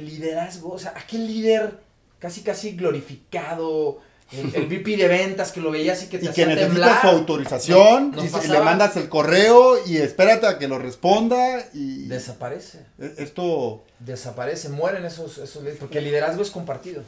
el liderazgo, o sea, aquel líder casi casi glorificado, el, el VP de ventas que lo veías y que te Y hacía que necesita temblar. su autorización, Nos y pasaba- le mandas el correo y espérate a que lo responda y Desaparece, e- esto desaparece, mueren esos, esos líderes, porque el liderazgo es compartido.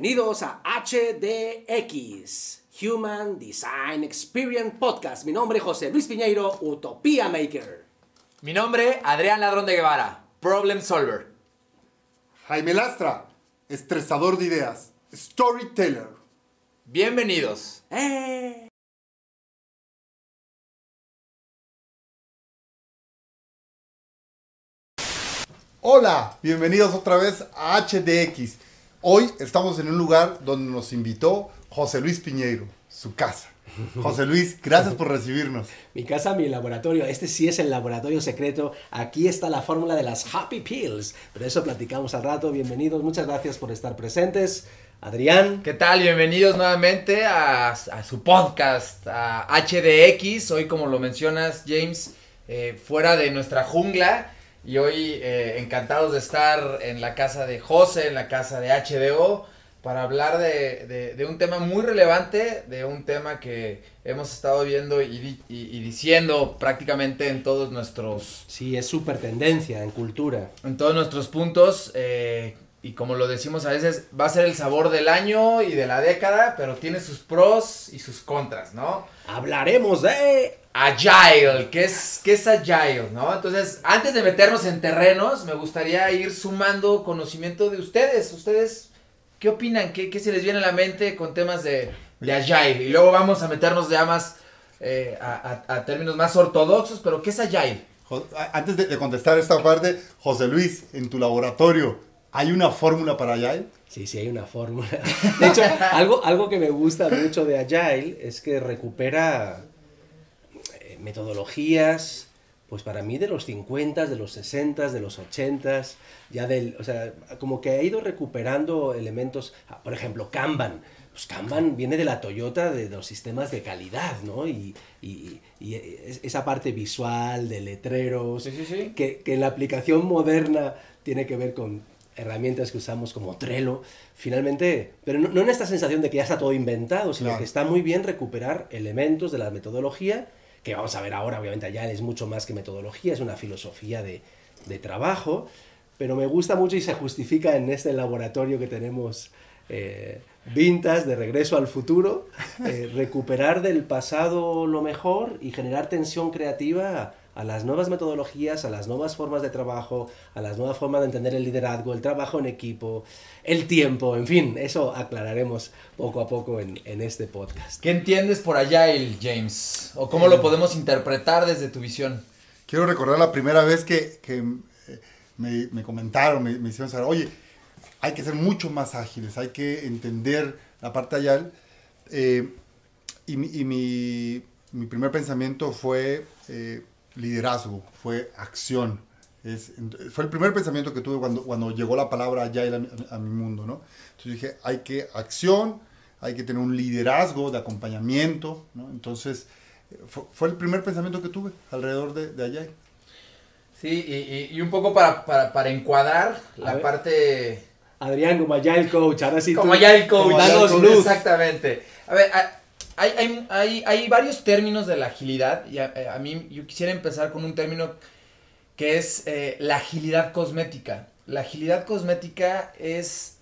Bienvenidos a HDX, Human Design Experience Podcast. Mi nombre es José Luis Piñeiro, Utopía Maker. Mi nombre, Adrián Ladrón de Guevara, Problem Solver. Jaime Lastra, estresador de ideas, storyteller. Bienvenidos. ¡Eh! Hola, bienvenidos otra vez a HDX. Hoy estamos en un lugar donde nos invitó José Luis Piñeiro, su casa. José Luis, gracias por recibirnos. Mi casa, mi laboratorio. Este sí es el laboratorio secreto. Aquí está la fórmula de las Happy Pills. Pero eso platicamos al rato. Bienvenidos. Muchas gracias por estar presentes. Adrián. ¿Qué tal? Bienvenidos nuevamente a, a su podcast, a HDX. Hoy, como lo mencionas, James, eh, fuera de nuestra jungla. Y hoy eh, encantados de estar en la casa de José, en la casa de HDO, para hablar de, de- de un tema muy relevante, de un tema que hemos estado viendo y- y diciendo prácticamente en todos nuestros Sí, es súper tendencia en cultura. en todos nuestros puntos. eh, y como lo decimos a veces, va a ser el sabor del año y de la década, pero tiene sus pros y sus contras, ¿no? Hablaremos de... Agile, ¿qué es, qué es Agile, no? Entonces, antes de meternos en terrenos, me gustaría ir sumando conocimiento de ustedes. ¿Ustedes qué opinan? ¿Qué, qué se les viene a la mente con temas de, de Agile? Y luego vamos a meternos ya más eh, a, a- a términos más ortodoxos, pero ¿qué es Agile? Antes de, de contestar esta parte, José Luis, en tu laboratorio, ¿hay una fórmula para Agile? Sí, sí, hay una fórmula. De hecho, algo, algo que me gusta mucho de Agile es que recupera eh, metodologías, pues para mí de los 50, de los 60, de los 80, ya del, o sea, como que ha ido recuperando elementos, ah, por ejemplo, Kanban. Pues Kanban viene de la Toyota de los sistemas de calidad, ¿no? Y, y- y es- esa parte visual de letreros, Sí, sí, sí. que, que en la aplicación moderna tiene que ver con herramientas que usamos como Trello, finalmente, pero no, no en esta sensación de que ya está todo inventado, sino Claro. que está muy bien recuperar elementos de la metodología, que vamos a ver ahora, obviamente ya es mucho más que metodología, es una filosofía de, de trabajo, pero me gusta mucho y se justifica en este laboratorio que tenemos eh, Vintas, de regreso al futuro, eh, recuperar del pasado lo mejor y generar tensión creativa a las nuevas metodologías, a las nuevas formas de trabajo, a las nuevas formas de entender el liderazgo, el trabajo en equipo, el tiempo, en fin, eso aclararemos poco a poco en, en este podcast. ¿Qué entiendes por Agile, James? ¿O cómo lo podemos interpretar desde tu visión? Quiero recordar la primera vez que, que, eh, me, me comentaron, me, me hicieron saber, oye, hay que ser mucho más ágiles, hay que entender la parte agile. Eh, y mi, y mi- mi primer pensamiento fue eh, liderazgo, fue acción. Es- fue el primer pensamiento que tuve cuando, cuando llegó la palabra agile a mi, a mi mundo, ¿no? Entonces dije, hay que acción, hay que tener un liderazgo de acompañamiento, ¿no? Entonces, eh, fue, fue el primer pensamiento que tuve alrededor de, de agile. Sí, y, y- y un poco para, para, para encuadrar A la ver. parte... Adrián, como Agile Coach, ahora sí Como tú, Agile Coach. danos Agile Coach, luz. Exactamente. A ver, a- hay, hay, hay, hay varios términos de la agilidad y a, a mí yo quisiera empezar con un término que es eh, la agilidad cosmética. La agilidad cosmética es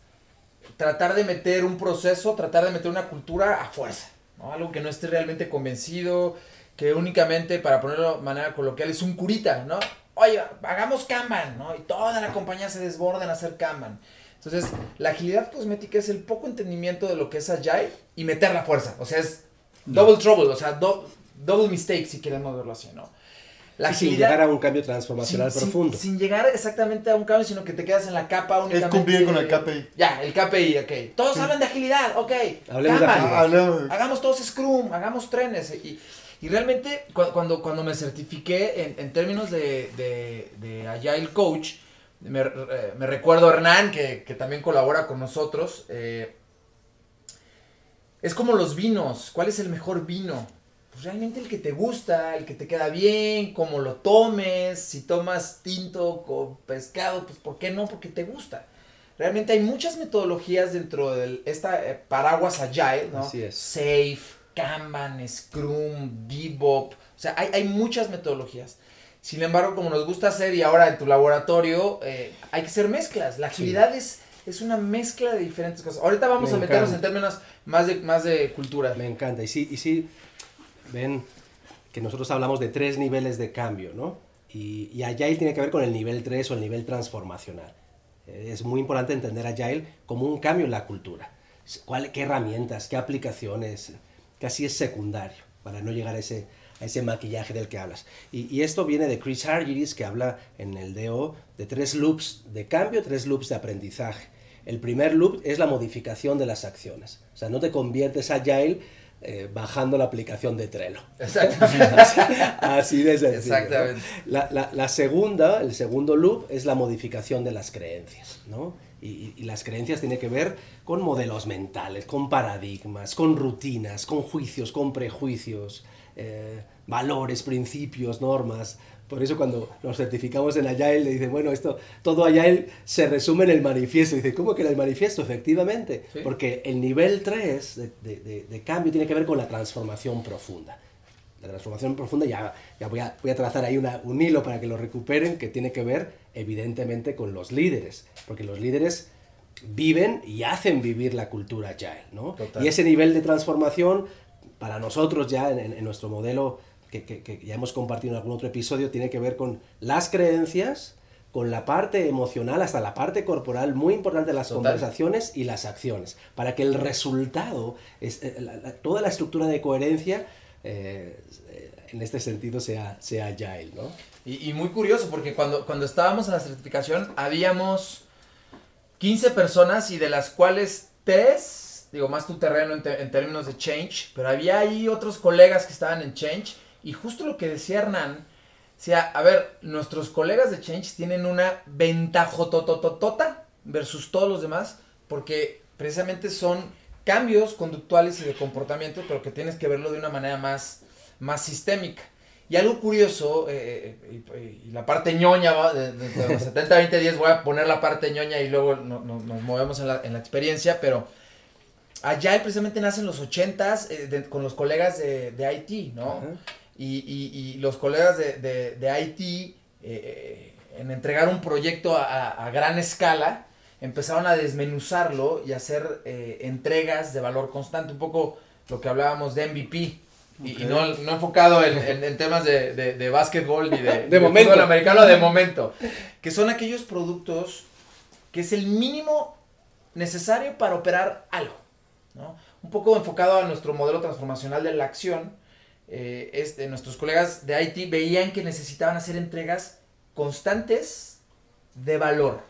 tratar de meter un proceso, tratar de meter una cultura a fuerza, ¿no? Algo que no esté realmente convencido, que únicamente, para ponerlo de manera coloquial, es un curita, ¿no? Oye, hagamos Kanban, ¿no? Y toda la compañía se desborda en hacer Kanban. Entonces, la agilidad cosmética es el poco entendimiento de lo que es Agile y meter la fuerza. O sea, es double trouble, o sea, do- double mistake, si queremos verlo así, ¿no? La Sí, sin llegar a un cambio transformacional sin- sin- profundo. Sin, llegar exactamente a un cambio, sino que te quedas en la capa únicamente. cumplir con el KPI. Ya, el KPI, ok. Todos hablan de agilidad, ok. Hablemos de Kanban. agilidad. Hablemos- Hagamos todos Scrum, hagamos trenes. Y, Y realmente cuando, cuando me certifiqué en, términos de, de, Agile Coach, me, eh, me, recuerdo a Hernán, que, también colabora con nosotros. Eh, es como los vinos. ¿Cuál es el mejor vino? Pues realmente el que te gusta, el que te queda bien, cómo lo tomes. Si tomas tinto con pescado, pues ¿por qué no? Porque te gusta. Realmente hay muchas metodologías dentro de esta eh, paraguas agile, ¿no? Así es. Safe, Kanban, Scrum, Bebop. O sea, hay, hay muchas metodologías. Sin embargo, como nos gusta hacer y ahora en tu laboratorio, eh, hay que hacer mezclas. La agilidad es, es una mezcla de diferentes cosas. Ahorita vamos a meternos en términos más de, más de cultura. Me encanta. Y sí, y sí, ven que nosotros hablamos de tres niveles de cambio, ¿no? Y, y Agile tiene que ver con el nivel 3 o el nivel transformacional. Eh, es muy importante entender Agile como un cambio en la cultura. ¿Cuál, ¿Qué herramientas, qué aplicaciones? Casi es secundario para no llegar a ese, a ese maquillaje del que hablas. Y, y, esto viene de Chris Hargeris, que habla en el DO de tres loops de cambio, tres loops de aprendizaje. El primer loop es la modificación de las acciones. O sea, no te conviertes agile eh, bajando la aplicación de Trello. Exactamente. así, de sencillo. Exactamente. La, la, segunda, el segundo loop, es la modificación de las creencias, ¿no? Y, y, las creencias tienen que ver con modelos mentales, con paradigmas, con rutinas, con juicios, con prejuicios, eh, valores, principios, normas. Por eso cuando nos certificamos en Agile le dicen, bueno, esto, todo Agile se resume en el manifiesto. dice, ¿cómo que en el manifiesto? Efectivamente, porque el nivel 3 de, de, cambio tiene que ver con la transformación profunda. La transformación profunda, ya, ya voy, a, voy a trazar ahí una, un hilo para que lo recuperen, que tiene que ver evidentemente con los líderes, porque los líderes viven y hacen vivir la cultura Agile, ¿no? Y ese nivel de transformación, para nosotros ya en, en nuestro modelo que, ya hemos compartido en algún otro episodio, tiene que ver con las creencias, con la parte emocional hasta la parte corporal, muy importante las conversaciones y las acciones, para que el resultado, es, eh, toda la estructura de coherencia, eh, en este sentido sea, sea agile, ¿no? Y, muy curioso, porque cuando, cuando estábamos en la certificación, habíamos 15 personas y de las cuales 3, digo, más tu terreno en, en términos de change, pero había ahí otros colegas que estaban en change y justo lo que decía Hernán, sea, a ver, nuestros colegas de Change tienen una ventajotototota versus todos los demás, porque precisamente son cambios conductuales y de comportamiento, pero que tienes que verlo de una manera más, más sistémica. Y algo curioso, y, la parte ñoña, de, los 70, 20, 10, voy a poner la parte ñoña y luego nos movemos en la, en la, experiencia, pero allá precisamente nacen los 80s eh, con los colegas de, de IT, ¿no? Y, los colegas de, de, IT, eh, eh, en entregar un proyecto a, gran escala, empezaron a desmenuzarlo y hacer eh, entregas de valor constante, un poco lo que hablábamos de MVP. Y, no, no, enfocado en, temas de, de, básquetbol ni de, de, momento. americano de momento. Que son aquellos productos que es el mínimo necesario para operar algo. ¿no? Un poco enfocado a nuestro modelo transformacional de la acción, eh, este, nuestros colegas de IT veían que necesitaban hacer entregas constantes de valor,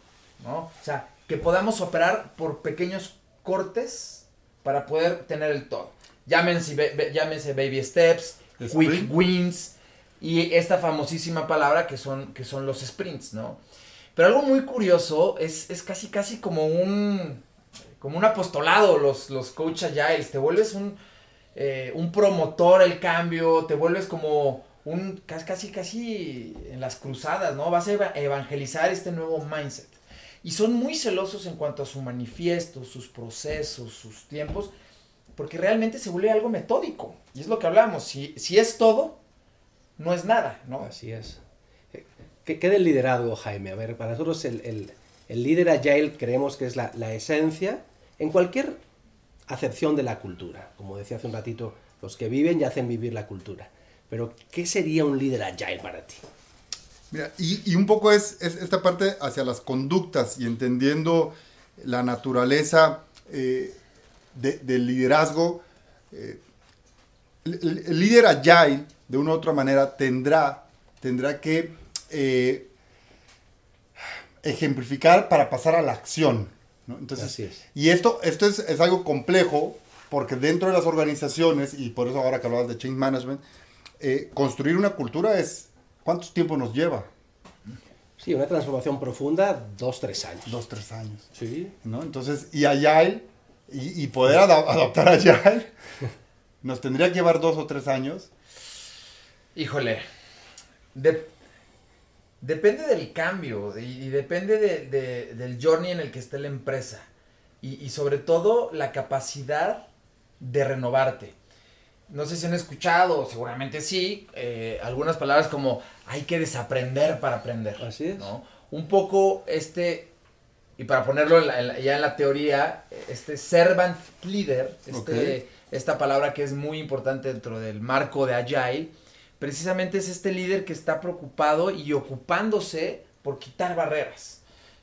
¿no? O sea, que podamos operar por pequeños cortes para poder tener el todo. Llámense, llámense baby steps, quick wins y esta famosísima palabra que son, que son los sprints, ¿no? Pero algo muy curioso es, es casi casi como un como un apostolado los, los coach agiles, te vuelves un, eh, un promotor el cambio, te vuelves como un casi casi en las cruzadas, ¿no? Vas a evangelizar este nuevo mindset. Y son muy celosos en cuanto a su manifiesto, sus procesos, sus tiempos, porque realmente se vuelve algo metódico. Y es lo que hablamos, si, si es todo, no es nada, ¿no? Así es. ¿Qué, qué del liderazgo, Jaime? A ver, para nosotros el, el, líder agile creemos que es la, la esencia en cualquier acepción de la cultura. Como decía hace un ratito, los que viven y hacen vivir la cultura. Pero, ¿qué sería un líder agile para ti? Y, un poco es, esta parte hacia las conductas y entendiendo la naturaleza eh, del liderazgo. Eh, el, líder agile, de una u otra manera, tendrá, tendrá que eh, ejemplificar para pasar a la acción. Entonces, Y esto, esto es, algo complejo porque dentro de las organizaciones, y por eso ahora que hablabas de change management, eh, construir una cultura es, ¿cuánto tiempo nos lleva? Sí, una transformación profunda, dos, tres años. Dos, tres años. Sí. ¿no? Entonces, y Agile, y, y poder ada- adoptar Agile, nos tendría que llevar dos o tres años. Híjole, de- depende del cambio y, y depende de- de- del journey en el que esté la empresa y, y sobre todo la capacidad de renovarte. No sé si han escuchado, seguramente sí, eh, algunas palabras como hay que desaprender para aprender. Así es. ¿no? Un poco este, y para ponerlo en la- en la- ya en la teoría, este servant leader, este, esta palabra que es muy importante dentro del marco de Agile, precisamente es este líder que está preocupado y ocupándose por quitar barreras.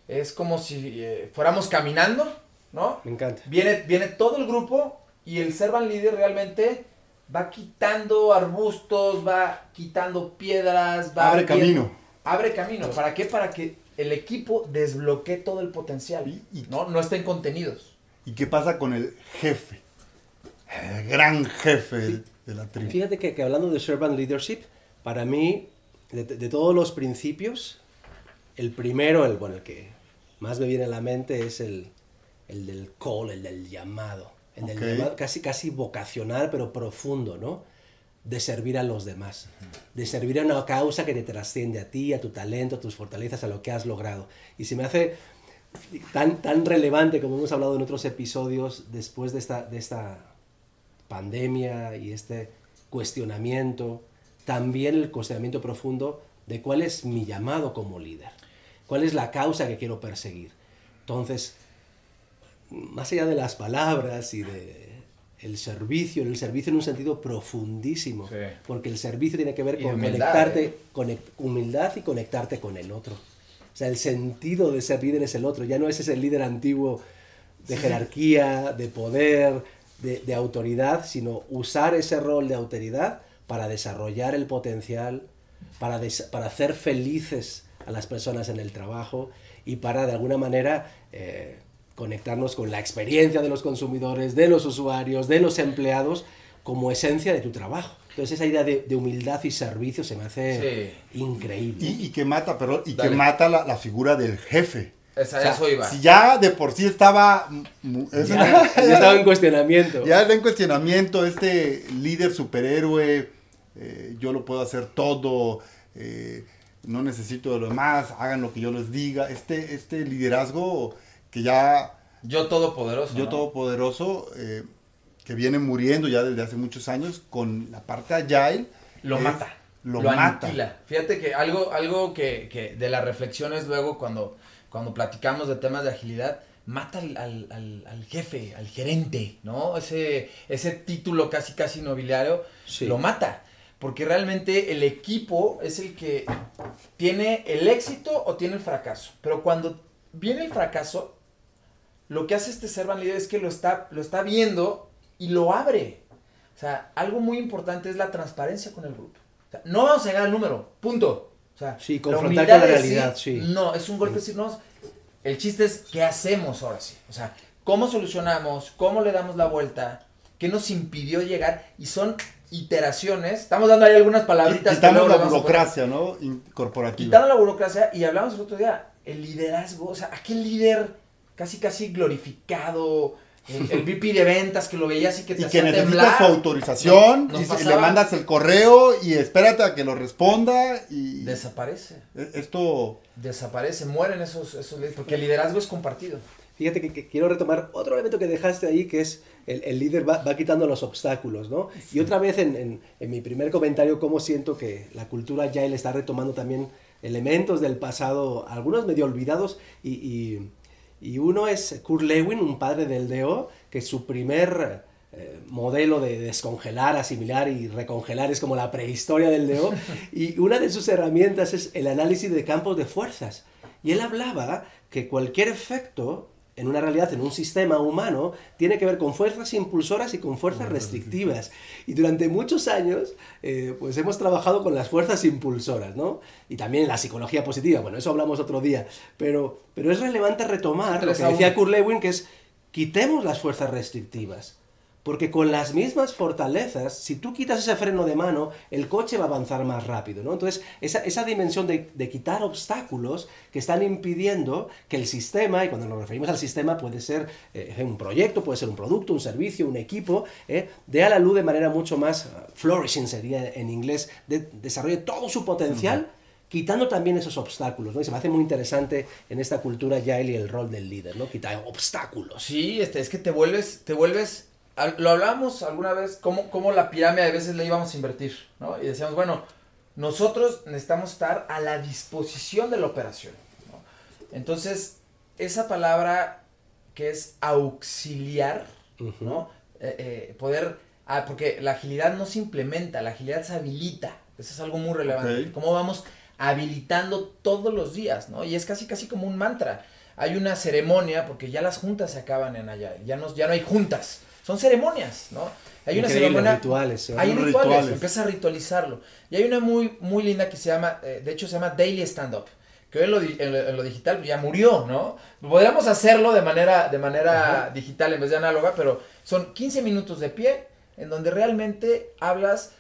Es como si eh, fuéramos caminando, ¿no? Me encanta. Viene, viene todo el grupo y el servant leader realmente va quitando arbustos, va quitando piedras, va Abre viendo- camino. Abre camino. ¿Para qué? Para que el equipo desbloquee todo el potencial. Y- y- ¿no? no estén contenidos. ¿Y qué pasa con el jefe? El gran jefe de, de la tribu. Fíjate que, que hablando de servant leadership, para mí, de, de todos los principios, el primero, el, bueno, el que más me viene a la mente es el, el del call, el del llamado. El del Ok. llamado casi, casi vocacional, pero profundo, ¿no? De servir a los demás. De servir a una causa que te trasciende a ti, a tu talento, a tus fortalezas, a lo que has logrado. Y se me hace tan, tan relevante, como hemos hablado en otros episodios, después de esta, de esta pandemia y este cuestionamiento, también el cuestionamiento profundo de cuál es mi llamado como líder, cuál es la causa que quiero perseguir. Entonces, más allá de las palabras y de el servicio, el servicio en un sentido profundísimo, Sí. porque el servicio tiene que ver con humildad, conectarte, ¿eh? conec- humildad y conectarte con el otro. O sea, el sentido de ser líder es el otro, ya no es ese líder antiguo de jerarquía, de poder, de, de autoridad, sino usar ese rol de autoridad para desarrollar el potencial, para, des- para hacer felices a las personas en el trabajo y para de alguna manera eh, conectarnos con la experiencia de los consumidores, de los usuarios, de los empleados como esencia de tu trabajo. Entonces esa idea de, de humildad y servicio se me hace increíble. Y, y que mata, perdón, y Dale. que mata la, la figura del jefe. Esa, O sea, eso iba. Si ya de por sí estaba. es ya, una- ya estaba en cuestionamiento. ya está en cuestionamiento este líder superhéroe. eh, yo lo puedo hacer todo. eh, no necesito de lo demás. Hagan lo que yo les diga. Este, este liderazgo que ya. Yo todopoderoso. Yo ¿no? todopoderoso. eh, que viene muriendo ya desde hace muchos años con la parte agile. Lo es- mata. Lo, Lo, mata. aniquila. Fíjate que algo, algo que, que de las reflexiones luego cuando, cuando platicamos de temas de agilidad, mata al, al- al- al jefe, al gerente, ¿no? Ese, ese título casi casi nobiliario Sí. lo mata. Porque realmente el equipo es el que tiene el éxito o tiene el fracaso. Pero cuando viene el fracaso, lo que hace este servant leader es que lo está, lo está viendo y lo abre. O sea, algo muy importante es la transparencia con el grupo. O sea, no vamos a llegar al número, punto. O sea, Sí, confrontar con la realidad, sí. No, es un golpe decir, no, el chiste es qué hacemos ahora sí. O sea, cómo solucionamos, cómo le damos la vuelta, qué nos impidió llegar y son iteraciones. Estamos dando ahí algunas palabritas. luego la burocracia, ¿no? Corporativa. Quitando la burocracia y hablamos el otro día, el liderazgo, o sea, aquel líder casi casi glorificado, el, el VP de ventas que lo veías y que te y que hacía necesita temblar. su autorización, y le mandas el correo y espérate a que lo responda y Desaparece, e- esto desaparece, mueren esos, esos líderes, porque el liderazgo es compartido. Fíjate que, que quiero retomar otro elemento que dejaste ahí, que es el, el líder va, va quitando los obstáculos, ¿no? Y otra vez en, en- en mi primer comentario, cómo siento que la cultura ya está retomando también elementos del pasado, algunos medio olvidados, y, y- y uno es Kurt Lewin, un padre del DO, que su primer eh, modelo de descongelar, asimilar y recongelar es como la prehistoria del DO, y una de sus herramientas es el análisis de campos de fuerzas. Y él hablaba que cualquier efecto en una realidad, en un sistema humano, tiene que ver con fuerzas impulsoras y con fuerzas restrictivas. Y durante muchos años, eh, pues hemos trabajado con las fuerzas impulsoras, ¿no? Y también la psicología positiva, bueno, eso hablamos otro día. Pero, pero es relevante retomar lo que decía. Kurt Lewin, que es quitemos las fuerzas restrictivas. Porque con las mismas fortalezas, si tú quitas ese freno de mano, el coche va a avanzar más rápido, ¿no? Entonces, esa, esa dimensión de, de, quitar obstáculos que están impidiendo que el sistema, y cuando nos referimos al sistema puede ser eh, un proyecto, puede ser un producto, un servicio, un equipo, eh, dé a la luz de manera mucho más uh, flourishing, sería en inglés, de, desarrolle todo su potencial. Uh -huh quitando también esos obstáculos, ¿no? Y se me hace muy interesante en esta cultura ya el rol del líder, ¿no? Quitar obstáculos. Sí, este, es que te vuelves, te vuelves, lo hablábamos alguna vez, cómo, cómo la pirámide a veces le íbamos a invertir, ¿no? Y decíamos, bueno, nosotros necesitamos estar a la disposición de la operación, ¿no? Entonces, esa palabra que es auxiliar, uh -huh. ¿no? Eh, eh, poder, ah, porque la agilidad no se implementa, la agilidad se habilita, eso es algo muy relevante. Okay. ¿Cómo vamos habilitando todos los días, ¿no? Y es casi casi como un mantra. Hay una ceremonia, porque ya las juntas se acaban en allá, ya no, ya no hay juntas, son ceremonias, ¿no? Hay una ceremonia. rituales. ¿eh? Hay rituales, rituales, empieza a ritualizarlo. Y hay una muy, muy linda que se llama, eh, de hecho se llama Daily Stand Up, que hoy en lo, en lo, en lo digital ya murió, ¿no? Podríamos hacerlo de manera, de manera digital en vez de análoga, pero son 15 minutos de pie, en donde realmente hablas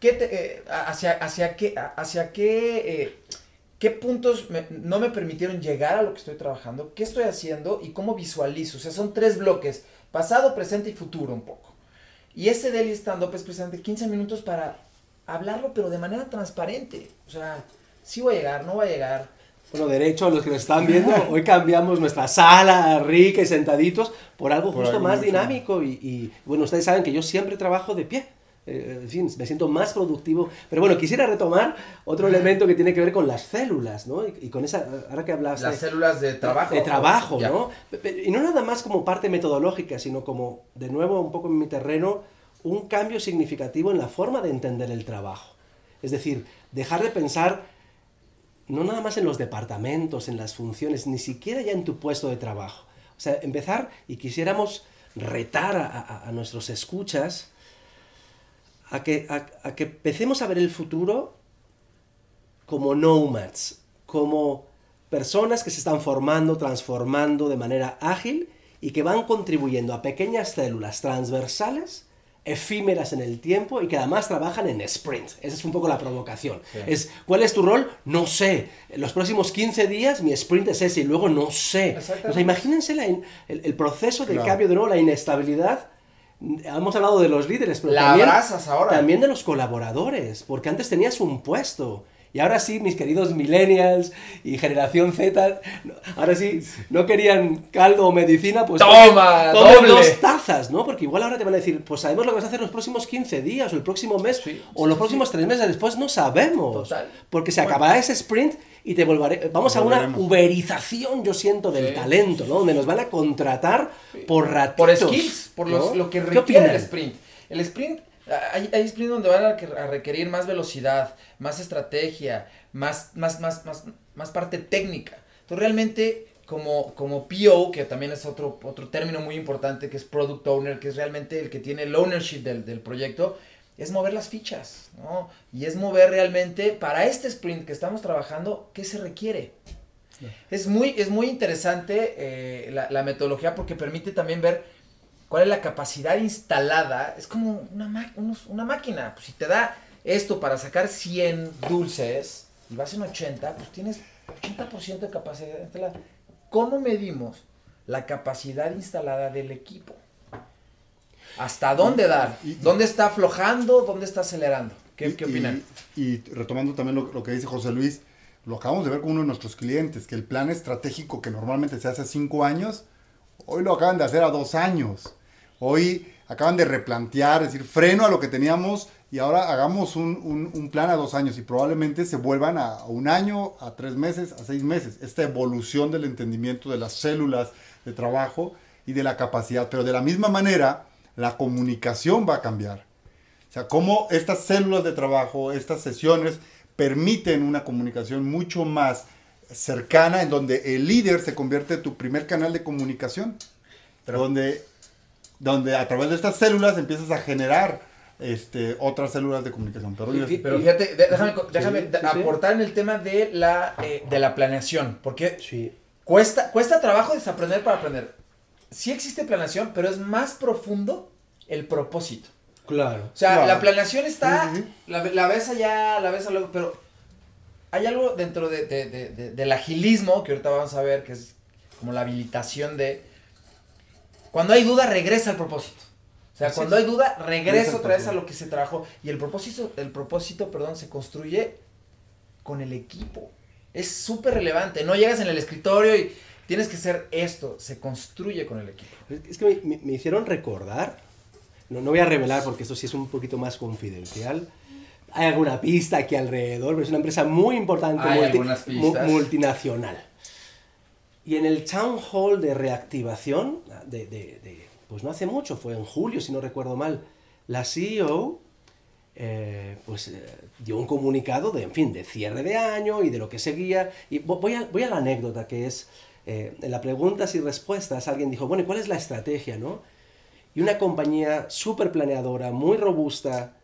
¿Qué te, eh, hacia, hacia qué, hacia qué, eh, qué puntos me, no me permitieron llegar a lo que estoy trabajando? ¿Qué estoy haciendo? Y cómo visualizo. O sea, son tres bloques, pasado, presente y futuro un poco. Y este daily stand-up es precisamente 15 minutos para hablarlo, pero de manera transparente. O sea, sí voy a llegar, no voy a llegar. Bueno, derecho a los que nos están viendo, hoy cambiamos nuestra sala rica y sentaditos por algo Por justo más dinámico y, y, bueno, ustedes saben que yo siempre trabajo de pie. Eh, en fin, me siento más productivo. Pero bueno, quisiera retomar otro elemento que tiene que ver con las células, ¿no? Y, y con esa, ahora que hablas Las células de trabajo. de trabajo, Ya. ¿no? Pe- Y no nada más como parte metodológica, sino como, de nuevo, un poco en mi terreno, un cambio significativo en la forma de entender el trabajo. Es decir, dejar de pensar no nada más en los departamentos, en las funciones, ni siquiera ya en tu puesto de trabajo. O sea, empezar y quisiéramos retar a, a- a nuestros escuchas a que, a, a que empecemos a ver el futuro como nomads, como personas que se están formando, transformando de manera ágil y que van contribuyendo a pequeñas células transversales, efímeras en el tiempo y que además trabajan en sprint. Esa es un poco la provocación. Sí. Es, ¿Cuál es tu rol? No sé. En los próximos 15 días mi sprint es ese y luego no sé. Exactamente. O sea, imagínense la in- el, el proceso de Claro. cambio, de nuevo, la inestabilidad. Hemos hablado de los líderes, pero La también, abrazas ahora. también de los colaboradores, porque antes tenías un puesto. Y ahora sí, mis queridos millennials y generación Z, no- ahora sí, no querían caldo o medicina, pues Toma, tomen doble. dos tazas, ¿no? Porque igual ahora te van a decir, pues sabemos lo que vas a hacer los próximos 15 días, o el próximo mes, Sí, o los sí, próximos tres meses después, no sabemos. Total. Porque se acabará ese sprint y te volveré, vamos a una uberización, yo siento, del Sí. talento, ¿no? Donde nos van a contratar por ratitos. Por skills, por los- ¿no? lo que ¿Qué requiere el sprint. El sprint, hay, hay sprint donde van a, que- a requerir más velocidad, más estrategia, más, más, más, más, más parte técnica. Entonces realmente como, como PO, que también es otro, otro término muy importante, que es Product Owner, que es realmente el que tiene el ownership del, del proyecto, es mover las fichas, ¿no? Y es mover realmente para este sprint que estamos trabajando, ¿qué se requiere? Es muy, es muy interesante eh, la, la metodología porque permite también ver cuál es la capacidad instalada. Es como una, ma- unos- una máquina. Pues si te da esto para sacar 100 dulces y vas en 80, pues tienes 80% de capacidad instalada. ¿Cómo medimos la capacidad instalada del equipo? ¿Hasta dónde dar? ¿Dónde está aflojando? ¿Dónde está acelerando? ¿Qué, Y- qué opinan? Y, y retomando también lo, lo que dice José Luis, lo acabamos de ver con uno de nuestros clientes, que el plan estratégico que normalmente se hace a cinco años, hoy lo acaban de hacer a dos años. Hoy acaban de replantear, es decir, freno a lo que teníamos y ahora hagamos un, un- plan a dos años y probablemente se vuelvan a, a un año, a tres meses, a seis meses. Esta evolución del entendimiento de las células de trabajo y de la capacidad. Pero de la misma manera, la comunicación va a cambiar. O sea, cómo estas células de trabajo, estas sesiones, permiten una comunicación mucho más cercana, en donde el líder se convierte en tu primer canal de comunicación, donde, donde a través de estas células empiezas a generar este, otras células de comunicación. Pero, y- Pero fíjate, déjame, déjame Sí, sí, sí. aportar en el tema de la, eh, de la planeación, porque Sí. cuesta, cuesta trabajo desaprender para aprender. Sí existe planeación, pero es más profundo el propósito. Claro. O sea, Claro. la planeación está, Sí, sí, sí. La, la ves allá, la ves luego, pero hay algo dentro de, de- de- de- del agilismo, que ahorita vamos a ver, que es como la habilitación de... Cuando hay duda, regresa al propósito. O sea, Así cuando es. hay duda, regresa otra vez a lo que se trabajó. Y el propósito, el propósito, perdón, se construye con el equipo. Es súper relevante. No llegas en el escritorio y tienes que hacer esto. Se construye con el equipo. Es que me, me- me hicieron recordar, no, no voy a revelar porque esto sí es un poquito más confidencial. Hay alguna pista aquí alrededor, pero es una empresa muy importante, Hay algunas pistas. multinacional. Y en el town hall de reactivación, de, de- de- pues no hace mucho, fue en julio, si no recuerdo mal, la CEO eh, pues eh, dio un comunicado de, en fin, de cierre de año y de lo que seguía. Y vo- voy a, voy a la anécdota que es, eh, en la preguntas y respuestas, alguien dijo, bueno, ¿y ¿cuál es la estrategia, no? Y una compañía súper planeadora, muy robusta,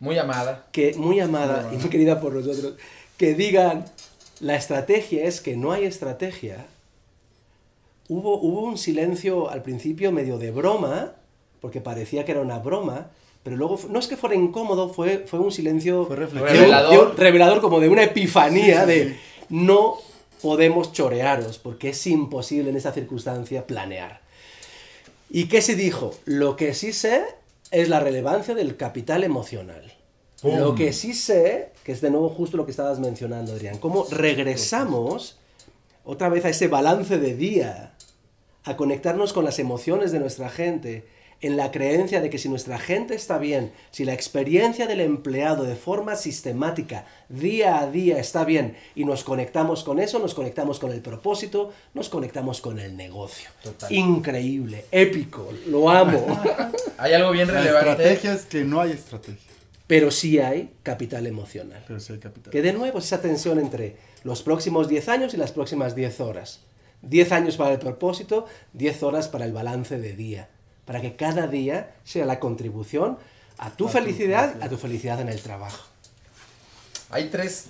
Muy amada. que muy amada Muy y muy querida por nosotros, que digan, la estrategia es que no hay estrategia. Hubo, hubo un silencio al principio medio de broma, porque parecía que era una broma, pero luego no es que fuera incómodo, fue, fue un silencio Fue de reflexivo. un- Revelador. de un- revelador, como de una epifanía Sí, sí, de sí. no podemos chorearos, porque es imposible en esa circunstancia planear. ¿Y qué se dijo? Lo que sí sé es la relevancia del capital emocional. ¡Pum! Lo que sí sé, que es de nuevo justo lo que estabas mencionando, Adrián, cómo regresamos otra vez a ese balance de día, a conectarnos con las emociones de nuestra gente, en la creencia de que si nuestra gente está bien, si la experiencia del empleado de forma sistemática, día a día está bien, y nos conectamos con eso, nos conectamos con el propósito, nos conectamos con el negocio. Total. Increíble, épico, lo amo. Hay algo bien La relevante. estrategia es que no hay estrategia, Pero sí hay capital emocional. pero sí hay capital. Que de nuevo es esa tensión entre los próximos 10 años y las próximas 10 horas. 10 años para el propósito, 10 horas para el balance de día. Para que cada día sea la contribución a tu A tu felicidad, felicidad. a tu felicidad en el trabajo. Hay tres.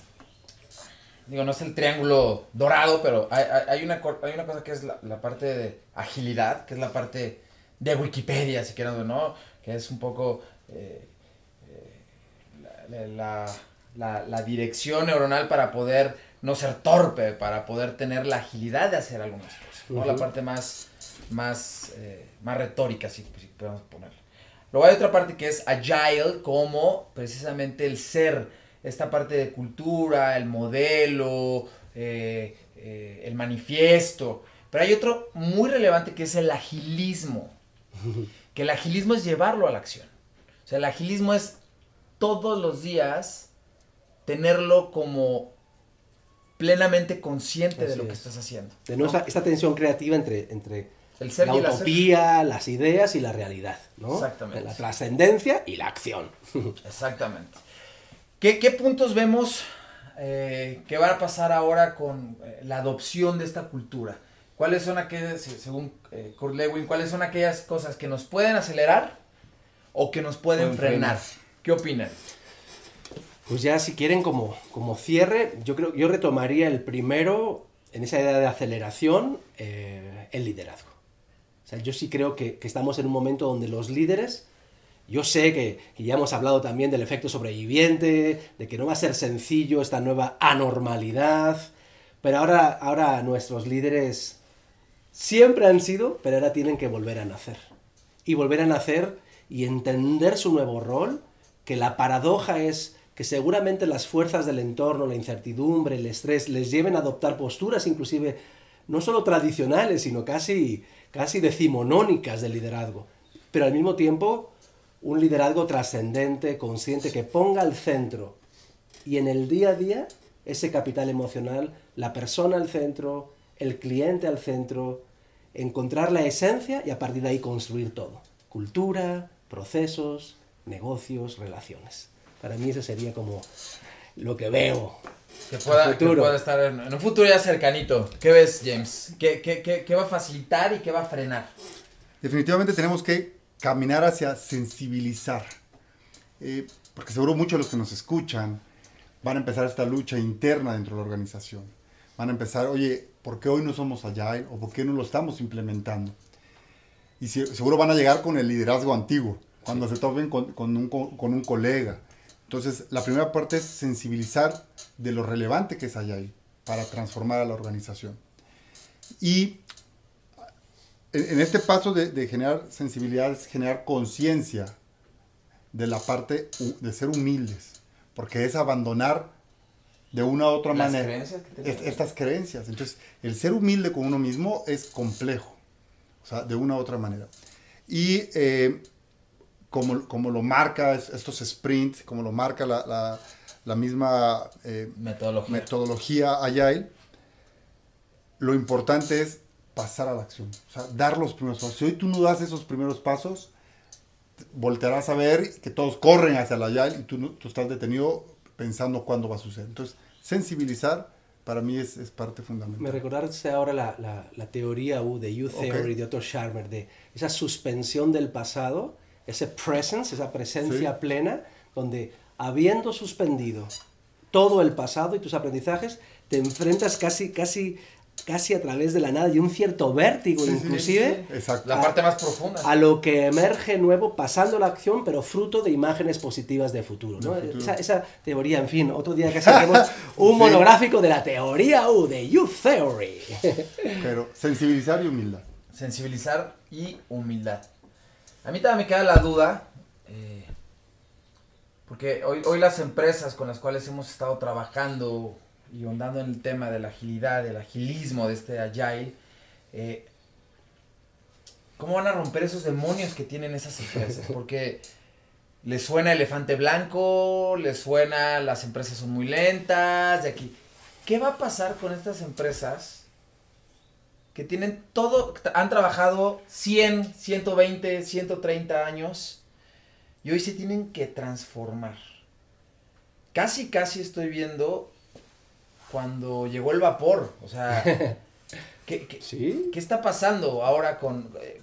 Digo, no es el triángulo dorado, pero hay, hay- hay una, hay una cosa que es la, la parte de agilidad, que es la parte de Wikipedia, si quieres o no, que es un poco eh, la, la- la- la dirección neuronal para poder no ser torpe, para poder tener la agilidad de hacer algunas cosas. ¿no? La Ujú. parte más, más, eh, más retórica, si, si podemos ponerlo. Luego hay otra parte que es agile, como precisamente el ser, esta parte de cultura, el modelo, eh, eh, el manifiesto. Pero hay otro muy relevante que es el agilismo. Que el agilismo es llevarlo a la acción. O sea, el agilismo es todos los días tenerlo como plenamente consciente de lo que es. estás haciendo. De nuevo, esta, esta tensión creativa entre, entre El ser la y el hacer. utopía, las ideas y la realidad. ¿no? Exactamente. La trascendencia y la acción. Exactamente. ¿Qué, qué puntos vemos eh, que va a pasar ahora con eh, la adopción de esta cultura? ¿Cuáles son aquellas, se- según eh, Kurt Lewin, cuáles son aquellas cosas que nos pueden acelerar o que nos pueden, Pueden frenar? frenar. ¿Qué opinan? Pues ya si quieren como, como cierre, yo creo yo retomaría el primero, en esa idea de aceleración, eh, el liderazgo. O sea, yo sí creo que, que estamos en un momento donde los líderes, yo sé que, que ya hemos hablado también del efecto sobreviviente, de que no va a ser sencillo esta nueva anormalidad, pero ahora, ahora nuestros líderes siempre han sido, pero ahora tienen que volver a nacer. Y volver a nacer y entender su nuevo rol, que la paradoja es que seguramente las fuerzas del entorno, la incertidumbre, el estrés, les lleven a adoptar posturas inclusive no solo tradicionales, sino casi, casi decimonónicas del liderazgo. Pero al mismo tiempo, un liderazgo trascendente, consciente, que ponga al centro y en el día a día ese capital emocional, la persona al centro, el cliente al centro, encontrar la esencia y a partir de ahí construir todo. Cultura, procesos, negocios, relaciones. Para mí ese sería como lo que veo. Que pueda, que pueda estar en, en un futuro ya cercanito. ¿Qué ves, James? ¿Qué, qué, qué, qué va a facilitar y qué va a frenar? Definitivamente tenemos que caminar hacia sensibilizar. Eh, porque seguro muchos de los que nos escuchan van a empezar esta lucha interna dentro de la organización. Van a empezar, oye, ¿por qué hoy no somos agile o por qué no lo estamos implementando? Y si- seguro van a llegar con el liderazgo antiguo, cuando se topen con, con un, co- con un colega. Entonces, la primera parte es sensibilizar de lo relevante que es Agile para transformar a la organización. Y en, en este paso de, de generar sensibilidad es generar conciencia de la parte de ser humildes, porque es abandonar de una u otra Las manera creencias es- estas creencias. Entonces, el ser humilde con uno mismo es complejo, o sea, de una u otra manera. Y eh, como, como lo marca es- estos sprints, como lo marca la, la- la misma eh, Metodología. metodología Agile, lo importante es pasar a la acción, o sea, dar los primeros pasos. Si hoy tú no das esos primeros pasos, voltearás a ver que todos corren hacia la Agile y tú, tú estás detenido pensando cuándo va a suceder. Entonces, sensibilizar para mí es, es parte fundamental. Me recordaste ahora la, la, la teoría U de Ok. Theory de Otto Scharmer, de esa suspensión del pasado, ese presence, esa presencia Sí. plena, donde habiendo suspendido todo el pasado y tus aprendizajes, te enfrentas casi, casi, casi a través de la nada y un cierto vértigo Sí, inclusive Sí, Exacto. La parte más profunda. a lo que emerge nuevo pasando la acción, pero fruto de imágenes positivas de futuro. ¿no? De futuro. Esa, esa teoría, en fin, otro día casi hacemos un Sí. monográfico de la teoría U, de Youth Theory. Pero sensibilizar y humildad. sensibilizar y humildad. A mí también me queda la duda, eh, porque hoy, hoy las empresas con las cuales hemos estado trabajando y ondando en el tema de la agilidad, del agilismo, de este agile, eh, ¿cómo van a romper esos demonios que tienen esas empresas? Porque les suena elefante blanco, les suena las empresas son muy lentas, de aquí. ¿Qué va a pasar con estas empresas que tienen todo, han trabajado 100, 120, 130 años y hoy se tienen que transformar. Casi, casi estoy viendo cuando llegó el vapor, o sea, ¿qué, qué, ¿Sí? qué está pasando ahora con... eh,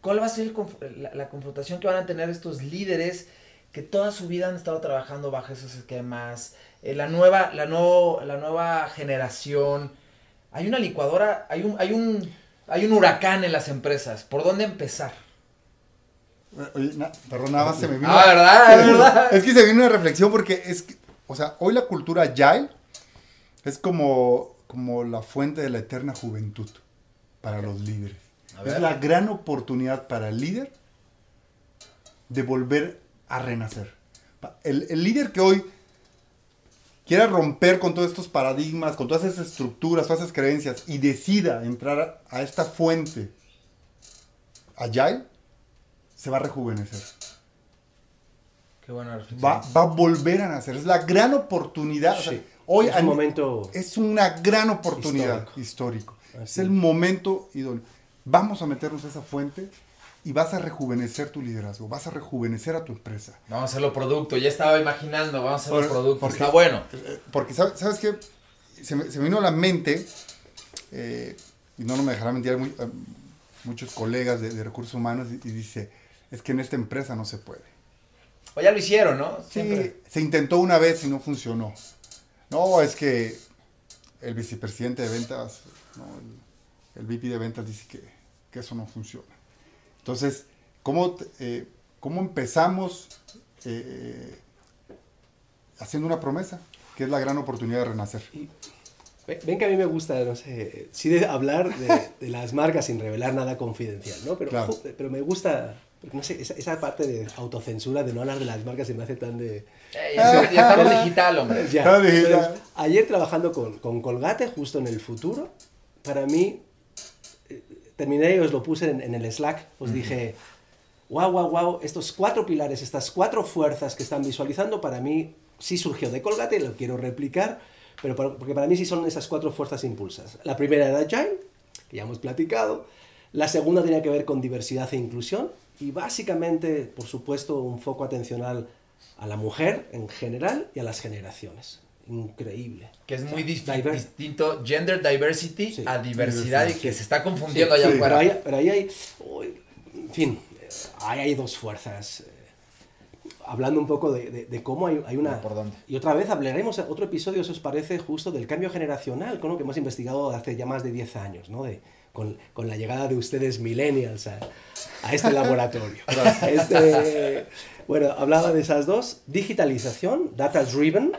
¿Cuál va a ser el conf- la, la confrontación que van a tener estos líderes que toda su vida han estado trabajando bajo esos esquemas? Eh, la, nueva, la, no- la nueva generación. Hay una licuadora, hay un, hay, un, hay un huracán en las empresas. ¿Por dónde empezar? Oye, na- perdón, nada más se me vino. Ah, ¿verdad? ¿verdad? es que se vino una reflexión porque es que, o sea, hoy la cultura agile es como, como la fuente de la eterna juventud para los líderes. Es la gran oportunidad para el líder de volver a renacer. El, el líder que hoy quiera romper con todos estos paradigmas, con todas esas estructuras, todas esas creencias y decida entrar a, a esta fuente agile, se va a rejuvenecer. Qué buena reflexión. Va, va a volver a nacer. Es la gran oportunidad. o sea, Sí. hoy es un momento... es una gran oportunidad histórico. Es Así el es. momento idóneo. Vamos a meternos a esa fuente y vas a rejuvenecer tu liderazgo, vas a rejuvenecer a tu empresa. Vamos a hacerlo producto. Ya estaba imaginando, vamos a hacerlo Por- producto. porque- Está bueno. Eh, Porque, ¿sabes, sabes qué? Se me, se me vino a la mente, eh, y no, no me dejará mentir, eh, muchos colegas de, de recursos humanos y, y dice, es que en esta empresa no se puede. O ya lo hicieron, ¿no? Sí, Siempre. se intentó una vez y no funcionó. No, es que el vicepresidente de ventas, no, el, el VP de ventas dice que, que eso no funciona. Entonces, ¿cómo, eh, cómo empezamos eh, haciendo una promesa? Que es la gran oportunidad de renacer. Ven que a mí me gusta, no sé, sí de hablar de, de las marcas sin revelar nada confidencial, ¿no? Pero, Claro. pero me gusta, no sé, esa, esa parte de autocensura, de no hablar de las marcas, se me hace tan de... Eh, ya, ya estamos digital, hombre. Ya. Entonces, ayer trabajando con, con Colgate, justo en el futuro, para mí, eh, terminé y os lo puse en, en el Slack, os dije, wow, wow, wow, estos cuatro pilares, estas cuatro fuerzas que están visualizando, para mí sí surgió de Colgate, lo quiero replicar, pero para- porque para mí sí son esas cuatro fuerzas impulsas. La primera era Agile, que ya hemos platicado, la segunda tenía que ver con diversidad e inclusión, y básicamente, por supuesto, un foco atencional a la mujer en general y a las generaciones. Increíble. Que es muy Diver- distinto gender diversity Sí. a diversidad y que se está confundiendo Sí, allá sí, afuera. Pero ahí, pero ahí hay, en fin, ahí hay dos fuerzas. eh, hablando un poco de, de- de cómo hay, hay una... ¿Por dónde? Y otra vez hablaremos, otro episodio, si os parece, justo del cambio generacional, ¿no? que hemos investigado hace ya más de 10 años, ¿no? De, con, con la llegada de ustedes millennials a, a este laboratorio. Este, bueno, hablaba de esas dos. Digitalización, data driven,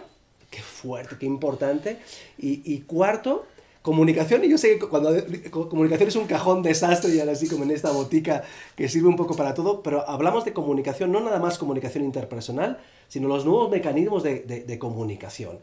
qué fuerte, qué importante. Y, y cuarto, comunicación. Y yo sé que cuando co- comunicación es un cajón desastre y ahora así como en esta botica que sirve un poco para todo, pero hablamos de comunicación, no nada más comunicación interpersonal, sino los nuevos mecanismos de, de- de comunicación.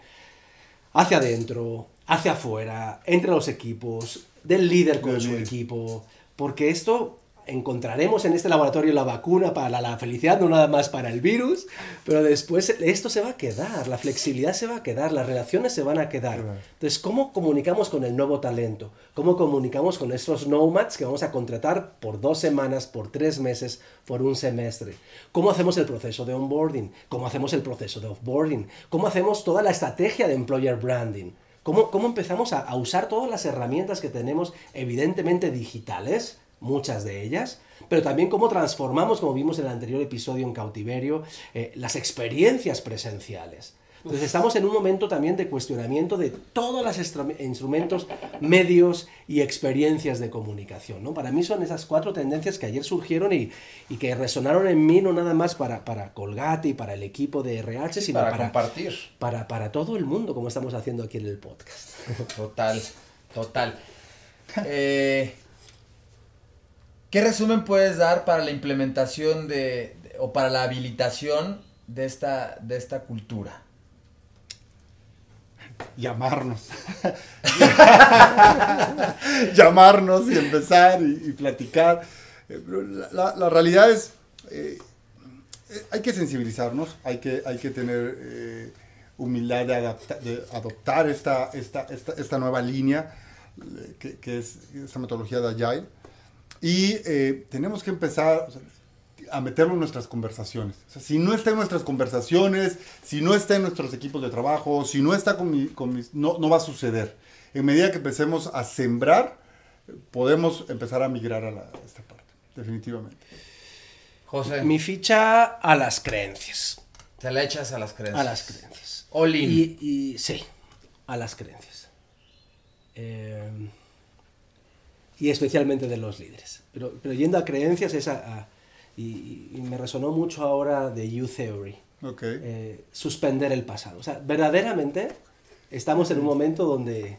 Hacia adentro, hacia afuera, entre los equipos, del líder con su equipo, porque esto encontraremos en este laboratorio la vacuna para la felicidad, no nada más para el virus, pero después esto se va a quedar, la flexibilidad se va a quedar, las relaciones se van a quedar. Entonces, ¿cómo comunicamos con el nuevo talento? ¿Cómo comunicamos con estos nomads que vamos a contratar por dos semanas, por tres meses, por un semestre? ¿Cómo hacemos el proceso de onboarding? ¿Cómo hacemos el proceso de offboarding? ¿Cómo hacemos toda la estrategia de employer branding? ¿Cómo, cómo empezamos a, a usar todas las herramientas que tenemos, evidentemente digitales, muchas de ellas, pero también cómo transformamos, como vimos en el anterior episodio en cautiverio, eh, las experiencias presenciales? Entonces estamos en un momento también de cuestionamiento de todos los instru- instrumentos, medios y experiencias de comunicación. ¿no? Para mí son esas cuatro tendencias que ayer surgieron y, y que resonaron en mí no nada más para, para Colgate y para el equipo de RH, sino para, para, compartir. para, para todo el mundo, como estamos haciendo aquí en el podcast. Total, total. Eh, ¿Qué resumen puedes dar para la implementación de, o para la habilitación de esta, de esta cultura? llamarnos. llamarnos y empezar y, platicar. Eh, La, realidad es, eh, eh, hay que sensibilizarnos, hay que, hay que tener eh, humildad de, adapta- adoptar esta, esta, esta, nueva línea que, que es esta metodología de Agile. Y eh, tenemos que empezar o sea, a meterlo en nuestras conversaciones. O sea, si no está en nuestras conversaciones, si no está en nuestros equipos de trabajo, si no está con, mi- con mis... No, no va a suceder. En medida que empecemos a sembrar, podemos empezar a migrar a, la- a esta parte, definitivamente. José, Mi ficha a las creencias. te la echas a las creencias. A las creencias. All in. Y, y- sí, a las creencias. Eh, y especialmente de los líderes. Pero, pero yendo a creencias, esa, a- y, y me resonó mucho ahora de You Theory. Eh, suspender el pasado. O sea, verdaderamente estamos en un momento donde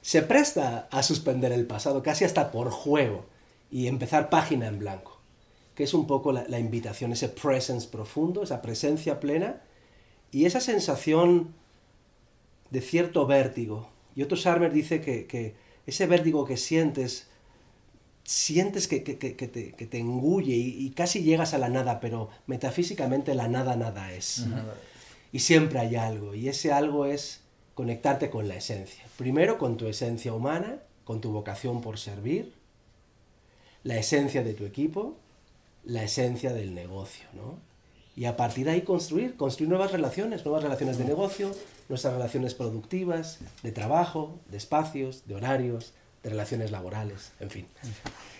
se presta a suspender el pasado, casi hasta por juego, y empezar página en blanco, que es un poco la, la invitación, ese presence profundo, esa presencia plena, y esa sensación de cierto vértigo. Y Otto Scharmer dice que, que ese vértigo que sientes, sientes que, que- te, que te engulle y, y casi llegas a la nada, pero metafísicamente la nada nada es. Y siempre hay algo, y ese algo es conectarte con la esencia. Primero con tu esencia humana, con tu vocación por servir, la esencia de tu equipo, la esencia del negocio, ¿no? Y a partir de ahí construir, construir nuevas relaciones, nuevas relaciones de negocio, nuestras relaciones productivas, de trabajo, de espacios, de horarios, de relaciones laborales, en fin.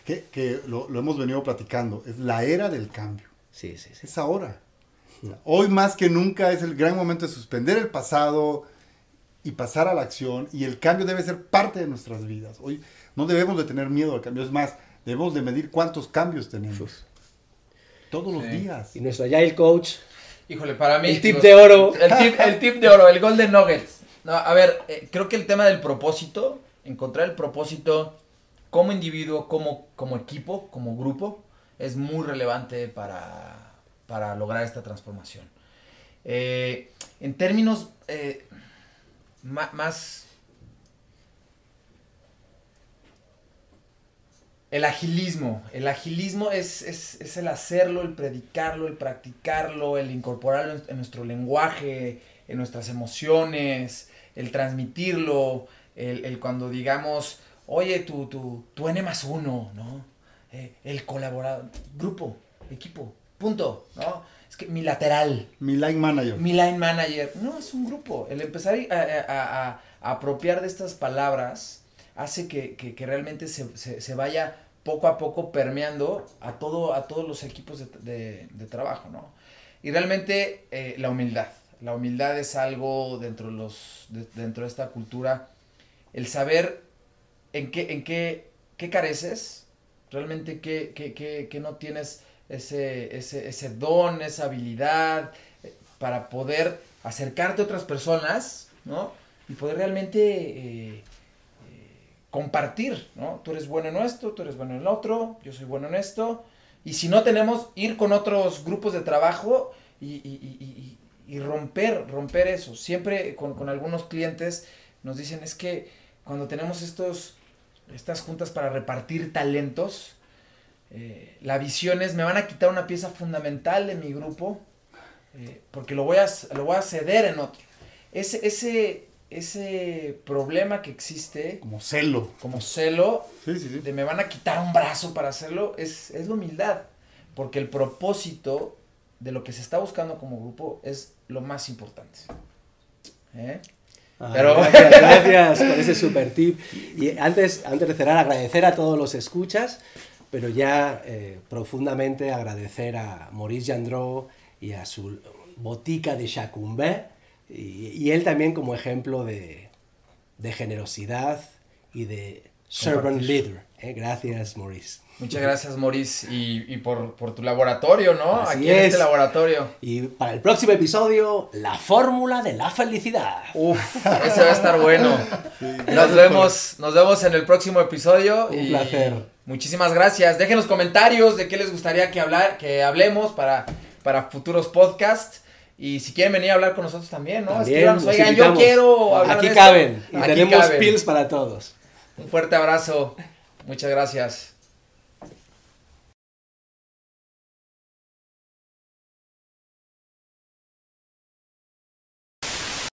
Que, que lo, lo hemos venido platicando, es la era del cambio. Sí, sí, sí. Es ahora. O sea, Hoy más que nunca es el gran momento de suspender el pasado y pasar a la acción y el cambio debe ser parte de nuestras vidas. Hoy no debemos de tener miedo al cambio, es más, debemos de medir cuántos cambios tenemos. Todos los Sí. días. Y nuestro Agile Coach, Híjole, para mí. El tip de oro. El tip, el tip de oro, el Golden Nuggets. No, a ver, eh, creo que el tema del propósito, encontrar el propósito como individuo, como, como equipo, como grupo, es muy relevante para, para lograr esta transformación. Eh, en términos eh, más... El agilismo. El agilismo es, es, es el hacerlo, el predicarlo, el practicarlo, el incorporarlo en, en nuestro lenguaje, en nuestras emociones, el transmitirlo, el, el cuando digamos, oye, tu, tu, tu N más uno, ¿no? Eh, el colaborador, grupo, equipo, punto, ¿no? Es que mi lateral, Mi line manager. mi line manager, no, es un grupo. El empezar a, a- a- a apropiar de estas palabras hace que, que- realmente se, se- vaya poco a poco permeando a, todo, a todos los equipos de, de- trabajo, ¿no? y realmente eh, la humildad. La humildad es algo dentro de, los, de- dentro de esta cultura, el saber en qué, en qué, qué careces, realmente qué, qué, qué- qué no tienes ese, ese, ese don, esa habilidad eh, para poder acercarte a otras personas, ¿no? Y poder realmente eh, compartir, ¿no? Tú eres bueno en esto, tú eres bueno en lo otro, yo soy bueno en esto. Y si no tenemos, ir con otros grupos de trabajo y- y- y- y romper, romper eso. Siempre con, con algunos clientes nos dicen, es que cuando tenemos estos, estas juntas para repartir talentos, eh, la visión es, me van a quitar una pieza fundamental de mi grupo, eh, porque lo voy, a, lo voy a ceder en otro. Ese, ese, ese problema que existe Como celo. como celo, Sí, sí, sí. de me van a quitar un brazo para hacerlo, es, es la humildad. Porque el propósito de lo que se está buscando como grupo es lo más importante. ¿Eh? Ah, Pero- Gracias, gracias por ese super tip. Y antes, antes de cerrar, agradecer a todos los escuchas, pero ya eh, profundamente agradecer a Maurice Jandreau y a su botica de Chacumbé, y, y él también como ejemplo de, de generosidad y de servant leader. ¿eh? Gracias, Maurice. Muchas gracias, Maurice, y, y por, por tu laboratorio, ¿no? Así Aquí en es. este laboratorio. Y para el próximo episodio, la fórmula de la felicidad. Uf, ese va a estar bueno. Nos vemos, nos vemos en el próximo episodio. Un y placer. Muchísimas gracias. Dejen los comentarios de qué les gustaría que hablar, que hablemos para, para futuros podcasts. Y si quieren venir a hablar con nosotros también, ¿no? También Escríbanos, los oigan, yo quiero hablar Aquí de esto". caben y Aquí tenemos caben. pills para todos. Un fuerte abrazo. Muchas gracias.